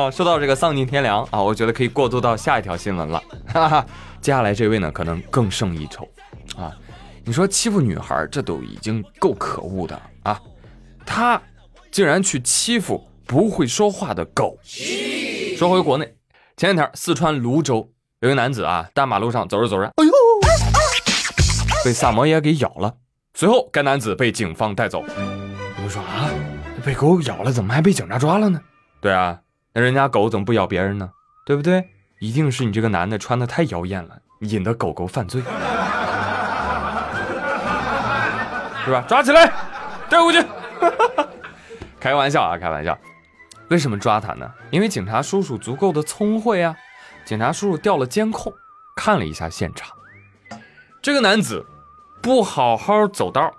啊，说到这个丧尽天良啊，我觉得可以过渡到下一条新闻了。哈哈，接下来这位呢，可能更胜一筹啊。你说欺负女孩，这都已经够可恶的啊，他竟然去欺负不会说话的狗。说回国内，前两天四川泸州有一个男子啊，大马路上走着走着，哎呦，被萨摩耶给咬了。随后该男子被警方带走。有人说啊，被狗咬了，怎么还被警察抓了呢？对啊，那人家狗怎么不咬别人呢？对不对？一定是你这个男的穿的太妖艳了，引得狗狗犯罪。是吧？抓起来，带回去。开玩笑啊，开玩笑。为什么抓他呢？因为警察叔叔足够的聪慧啊。警察叔叔调了监控，看了一下现场。这个男子不好好走道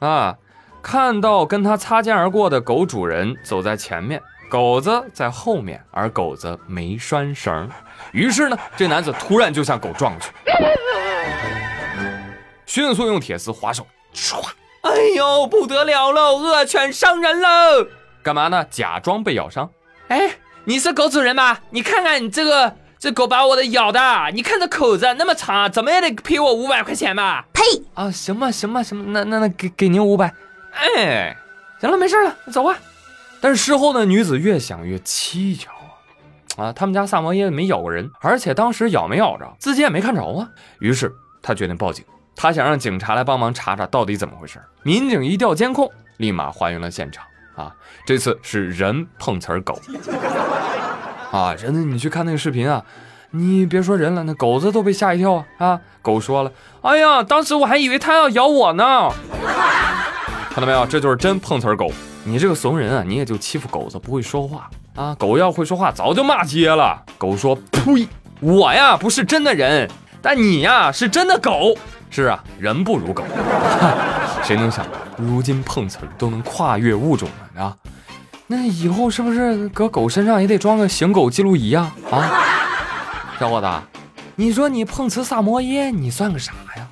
啊，看到跟他擦肩而过的狗主人走在前面，狗子在后面，而狗子没拴绳。于是呢，这男子突然就向狗撞过去，迅速用铁丝划手。唰！哎呦，不得了喽！恶犬伤人喽！干嘛呢？假装被咬伤。哎，你是狗主人吗？你看看你这个，这狗把我的咬的，你看这口子那么长，怎么也得赔我五百块钱吧？呸！啊，行吧，行吧，行吧，那那那给给您五百。哎，行了，没事了，走吧。但是事后呢，女子越想越蹊跷啊！啊，他们家萨摩耶没咬过人，而且当时咬没咬着，自己也没看着啊。于是他决定报警。他想让警察来帮忙查查到底怎么回事。民警一调监控，立马还原了现场。啊，这次是人碰瓷儿狗。啊，真的，你去看那个视频啊，你别说人了，那狗子都被吓一跳啊！啊，狗说了：“哎呀，当时我还以为它要咬我呢。” 看到没有？这就是真碰瓷儿狗。你这个怂人啊，你也就欺负狗子不会说话啊。狗要会说话，早就骂街了。狗说：“呸，我呀不是真的人，但你呀是真的狗。”是啊，人不如狗，谁能想到如今碰瓷都能跨越物种了啊？那以后是不是搁狗身上也得装个行狗记录仪啊？啊，小伙子，你说你碰瓷萨摩耶，你算个啥呀？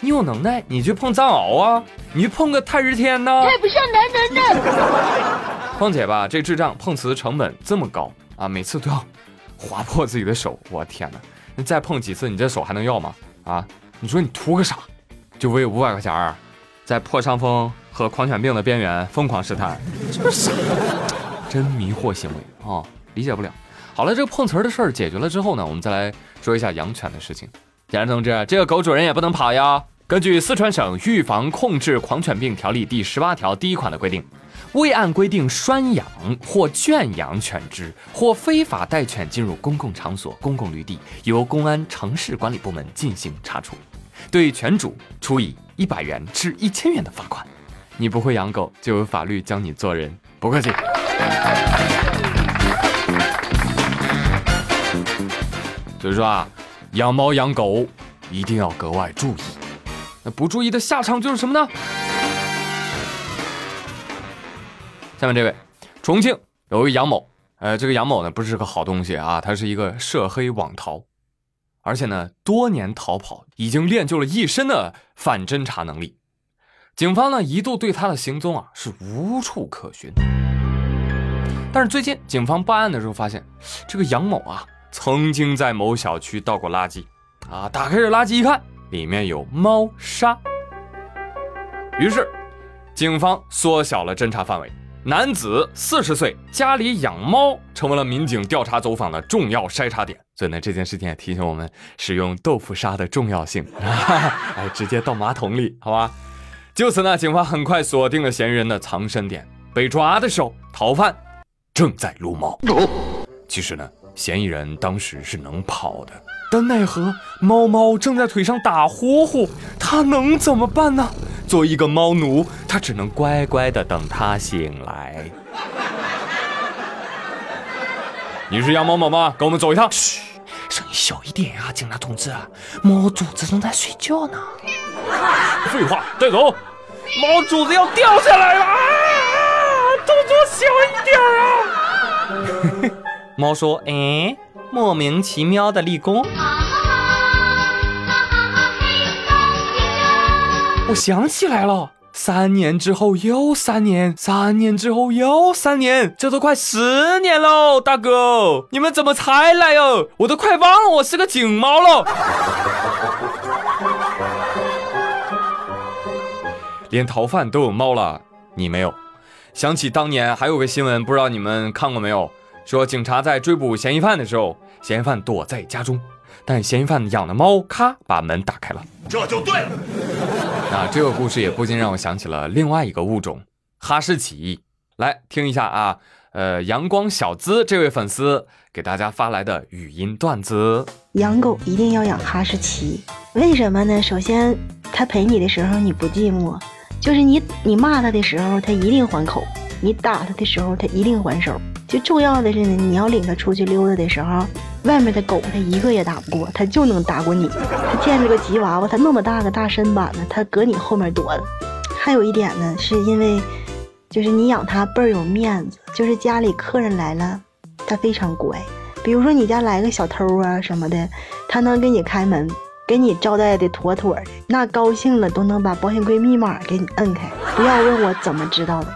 你有能耐，你去碰藏獒啊？你碰个太日天呢？太不像男人了。况且吧，这智障碰瓷成本这么高啊，每次都要划破自己的手，我天哪！你再碰几次，你这手还能要吗？啊？你说你图个啥？就为五百块钱儿，在破伤风和狂犬病的边缘疯狂试探，这不是傻？真迷惑行为啊！理解不了。好了，这个碰瓷儿的事儿解决了之后呢，我们再来说一下养犬的事情。检察同志，这个狗主人也不能跑呀！根据四川省预防控制狂犬病条例第十八条第一款的规定，未按规定拴养或圈养犬只，或非法带犬进入公共场所、公共绿地，由公安城市管理部门进行查处。对犬主处以一百元至一千元的罚款。你不会养狗，就有法律教你做人。不客气。所以说啊，养猫养狗一定要格外注意。那不注意的下场就是什么呢？下面这位，重庆有一个杨某，呃，这个杨某呢不是个好东西啊，他是一个涉黑网逃。而且呢，多年逃跑已经练就了一身的反侦查能力。警方呢一度对他的行踪啊是无处可寻。但是最近警方办案的时候发现，这个杨某啊曾经在某小区倒过垃圾啊，打开这垃圾一看，里面有猫砂。于是，警方缩小了侦查范围。男子四十岁，家里养猫，成为了民警调查走访的重要筛查点。所以呢，这件事情也提醒我们使用豆腐砂的重要性。哎，直接倒马桶里，好吧？就此呢，警方很快锁定了嫌疑人的藏身点。被抓的时候，逃犯正在撸猫。其实呢，嫌疑人当时是能跑的，但奈何猫猫正在腿上打呼呼，他能怎么办呢？作为一个猫奴，他只能乖乖的等他醒来。你是养猫猫吗？跟我们走一趟。嘘，声音小一点啊，警察同志，猫主子正在睡觉呢。废话，带走。猫主子要掉下来了啊！动作小一点啊。猫说：“哎，莫名其妙的立功。”我想起来了。三年之后又三年，三年之后又三年，这都快十年喽，大哥，你们怎么才来哦？我都快忘了我是个警猫了。连逃犯都有猫了，你没有？想起当年还有个新闻，不知道你们看过没有？说警察在追捕嫌疑犯的时候，嫌疑犯躲在家中，但嫌疑犯养的猫咔把门打开了。这就对了。那这个故事也不禁让我想起了另外一个物种——哈士奇。来听一下啊，呃，阳光小资这位粉丝给大家发来的语音段子：养狗一定要养哈士奇，为什么呢？首先，它陪你的时候你不寂寞，就是你你骂它的时候，它一定还口；你打它的时候，它一定还手。就重要的是呢，你要领它出去溜达的时候，外面的狗它一个也打不过，它就能打过你。它见着个吉娃娃，它那么大个大身板呢，它搁你后面躲了。还有一点呢，是因为就是你养它倍儿有面子，就是家里客人来了，它非常乖。比如说你家来个小偷啊什么的，它能给你开门，给你招待的妥妥的，那高兴了都能把保险柜密码给你摁开。不要问我怎么知道的。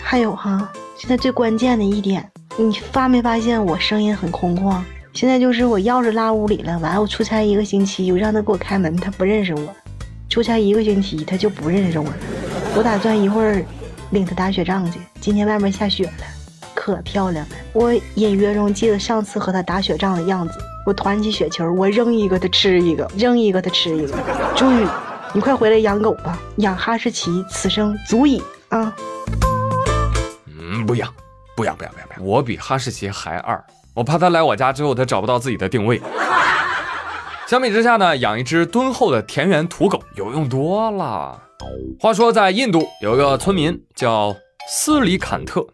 还有哈，现在最关键的一点。你发没发现我声音很空旷？现在就是我钥匙落屋里了，完了我出差一个星期，我让他给我开门，他不认识我。出差一个星期，他就不认识我了。我打算一会儿领他打雪仗去。今天外面下雪了，可漂亮了。我隐约中记得上次和他打雪仗的样子。我团起雪球，我扔一个他吃一个，扔一个他吃一个。朱宇，你快回来养狗吧，养哈士奇，此生足矣啊！嗯，不养不养不养不养！我比哈士奇还二，我怕它来我家之后，它找不到自己的定位。相比之下呢，养一只敦厚的田园土狗有用多了。话说在印度有一个村民叫斯里坎特，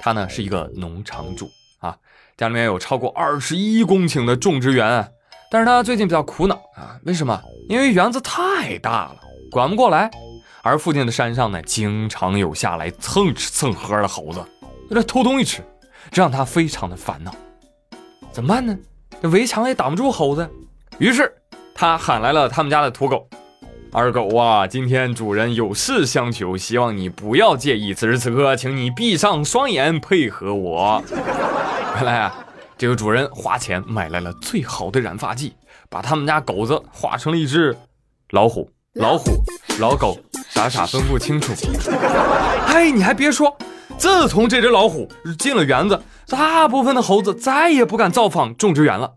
他呢是一个农场主啊，家里面有超过二十一公顷的种植园，但是他最近比较苦恼啊，为什么？因为园子太大了，管不过来，而附近的山上呢，经常有下来蹭吃蹭喝的猴子。有点偷东西吃，这让他非常的烦恼。怎么办呢？这围墙也挡不住猴子。于是他喊来了他们家的土狗：“二狗啊，今天主人有事相求，希望你不要介意。此时此刻，请你闭上双眼，配合我。”原来啊，这个主人花钱买来了最好的染发剂，把他们家狗子画成了一只老虎、老虎、老狗，傻傻分不清楚。哎，你还别说。自从这只老虎进了园子，大部分的猴子再也不敢造访种植园了。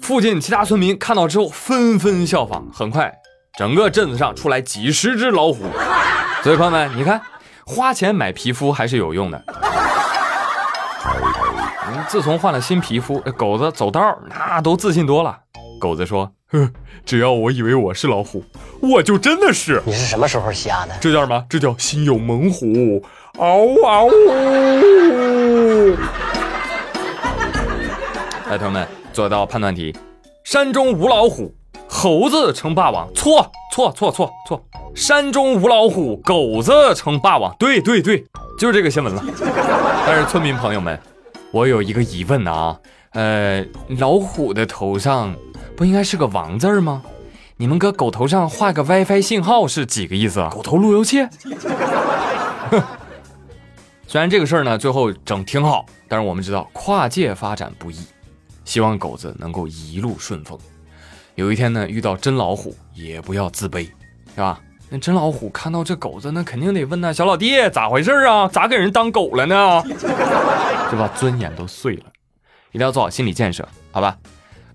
附近其他村民看到之后纷纷效仿，很快整个镇子上出来几十只老虎。所以朋友们，你看，花钱买皮肤还是有用的。自从换了新皮肤，狗子走道那都自信多了。狗子说：“哼，只要我以为我是老虎，我就真的是。你是什么时候瞎的？这叫什么？这叫心有猛虎。”嗷嗷！来，朋友们，做道判断题：山中无老虎，猴子称霸王。错错错错错！山中无老虎，狗子称霸王。对对对，就是这个新闻了。但是村民朋友们，我有一个疑问啊，呃，老虎的头上不应该是个王字吗？你们搁狗头上画个 WiFi 信号是几个意思啊？狗头路由器？虽然这个事儿呢，最后整挺好，但是我们知道跨界发展不易，希望狗子能够一路顺风。有一天呢，遇到真老虎也不要自卑，是吧？那真老虎看到这狗子，那肯定得问他小老弟咋回事啊？咋给人当狗了呢？是吧？尊严都碎了，一定要做好心理建设，好吧？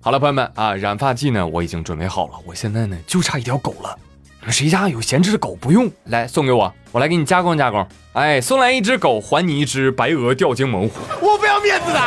好了，朋友们啊，染发剂呢我已经准备好了，我现在呢就差一条狗了。谁家有闲置的狗不用来送给我，我来给你加工加工。哎，送来一只狗，还你一只白鹅吊睛猛虎。我不要面子的。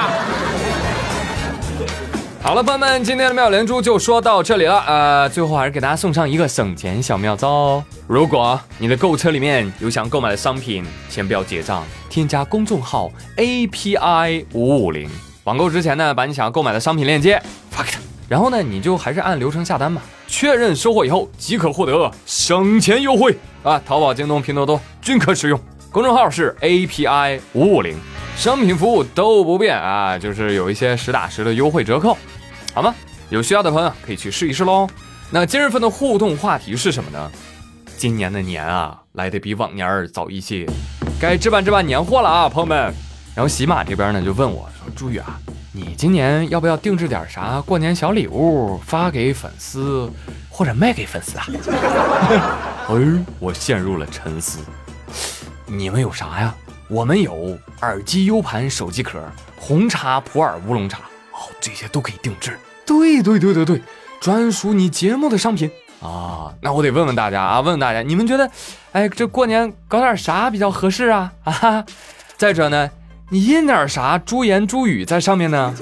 好了，朋友们，今天的妙连珠就说到这里了。呃，最后还是给大家送上一个省钱小妙招哦。如果你的购物车里面有想购买的商品，先不要结账，添加公众号 API 五五零，网购之前呢，把你想要购买的商品链接发给他。然后呢，你就还是按流程下单吧。确认收货以后，即可获得省钱优惠啊！淘宝、京东、拼多多均可使用。公众号是 API 五五零，商品服务都不变啊，就是有一些实打实的优惠折扣，好吗？有需要的朋友可以去试一试喽。那今日份的互动话题是什么呢？今年的年啊，来的比往年儿早一些，该置办置办年货了啊，朋友们。然后喜马这边呢就问我说：“朱宇啊，你今年要不要定制点啥过年小礼物发给粉丝，或者卖给粉丝啊？” 哎，我陷入了沉思。你们有啥呀？我们有耳机、U 盘、手机壳、红茶、普洱、乌龙茶，哦，这些都可以定制。对对对对对，专属你节目的商品啊！那我得问问大家啊，问问大家，你们觉得，哎，这过年搞点啥比较合适啊？啊哈！再者呢，你印点啥朱言朱语在上面呢？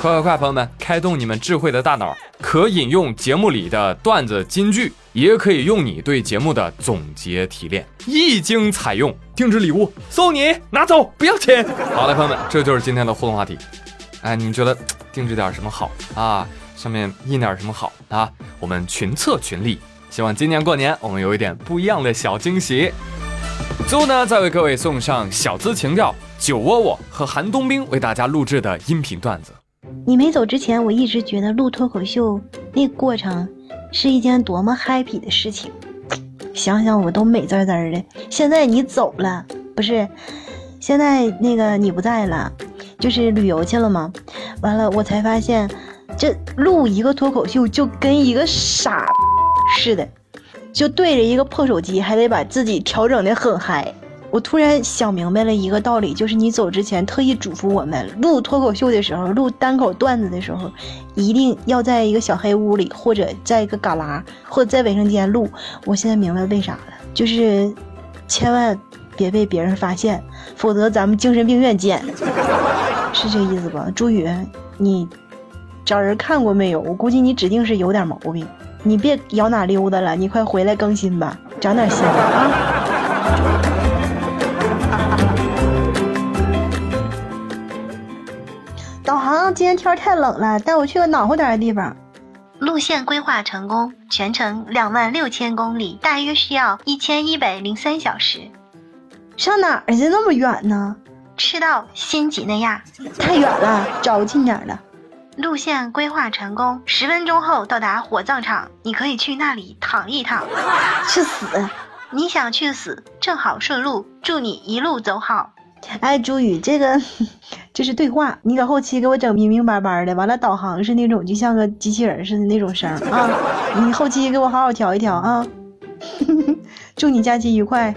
快快快，朋友们，开动你们智慧的大脑，可引用节目里的段子金句，也可以用你对节目的总结提炼，一经采用，定制礼物送你，拿走不要钱。好嘞，朋友们，这就是今天的互动话题。哎，你们觉得定制点什么好啊？上面印点什么好啊？我们群策群力，希望今年过年我们有一点不一样的小惊喜。最后呢，再为各位送上小资情调酒窝窝和韩冬冰为大家录制的音频段子。你没走之前，我一直觉得录脱口秀那过程是一件多么 happy 的事情，想想我都美滋滋的。现在你走了，不是？现在那个你不在了，就是旅游去了吗？完了，我才发现，这录一个脱口秀就跟一个傻似的，就对着一个破手机，还得把自己调整的很嗨。我突然想明白了一个道理，就是你走之前特意嘱咐我们，录脱口秀的时候，录单口段子的时候，一定要在一个小黑屋里，或者在一个旮旯，或者在卫生间录。我现在明白为啥了，就是千万别被别人发现，否则咱们精神病院见，是这意思吧？朱宇，你找人看过没有？我估计你指定是有点毛病，你别摇哪溜达了，你快回来更新吧，长点心啊！导航，今天天太冷了，带我去个暖和点的地方。路线规划成功，全程两万六千公里，大约需要一千一百零三小时。上哪儿去那么远呢？赤道新几内亚，太远了，找个近点的。路线规划成功，十分钟后到达火葬场，你可以去那里躺一躺。去死！你想去死，正好顺路，祝你一路走好。哎，朱宇，这个这是对话，你搁后期给我整明明白白的。完了，导航是那种就像个机器人似的那种声啊，你后期给我好好调一调啊。祝你假期愉快。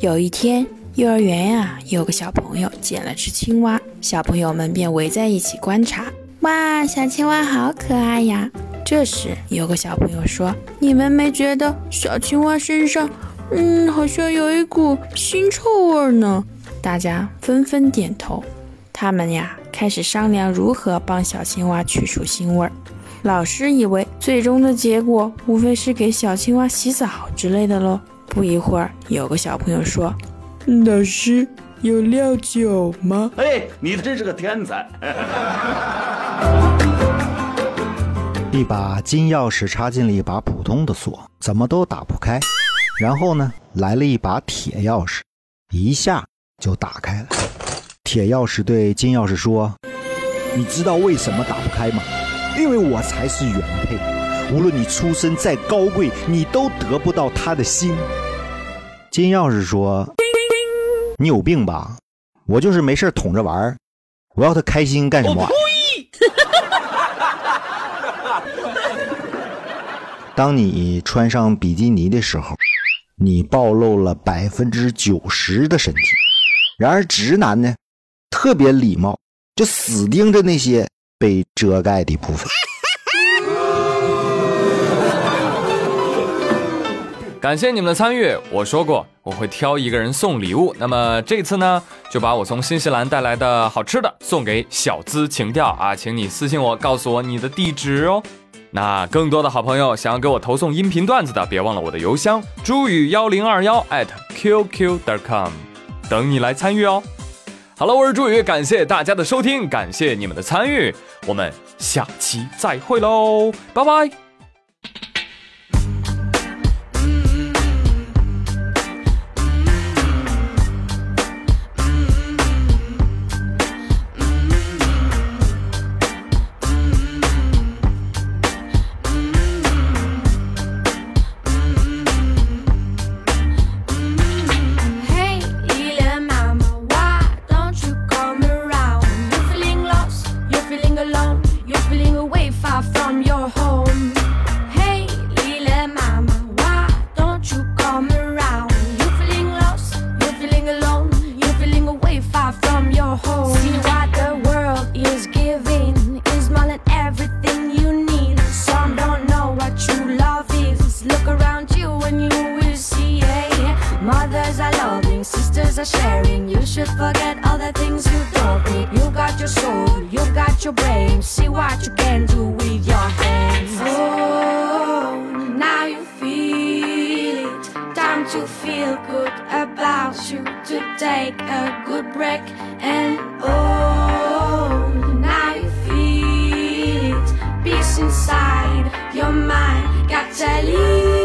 有一天，幼儿园呀，有个小朋友捡了只青蛙，小朋友们便围在一起观察。哇，小青蛙好可爱呀！这时，有个小朋友说：“你们没觉得小青蛙身上……”嗯，好像有一股腥臭味呢。大家纷纷点头。他们呀，开始商量如何帮小青蛙去除腥味儿。老师以为最终的结果无非是给小青蛙洗澡之类的喽。不一会儿，有个小朋友说：“老师，有料酒吗？”哎，你真是个天才！一把金钥匙插进了一把普通的锁，怎么都打不开。然后呢，来了一把铁钥匙，一下就打开了。铁钥匙对金钥匙说：“你知道为什么打不开吗？因为我才是原配，无论你出身再高贵，你都得不到他的心。”金钥匙说：“你有病吧？我就是没事捅着玩我要他开心干什么？”当你穿上比基尼的时候。你暴露了百分之九十的身体，然而直男呢，特别礼貌，就死盯着那些被遮盖的部分。感谢你们的参与。我说过我会挑一个人送礼物，那么这次呢，就把我从新西兰带来的好吃的送给小资情调啊，请你私信我，告诉我你的地址哦。那更多的好朋友想要给我投送音频段子的，别忘了我的邮箱朱宇幺零二幺 at qq.com，等你来参与哦。好了，我是朱宇，感谢大家的收听，感谢你们的参与，我们下期再会喽，拜拜。to feel good about you to take a good break and oh now you feel it peace inside your mind gotta leave.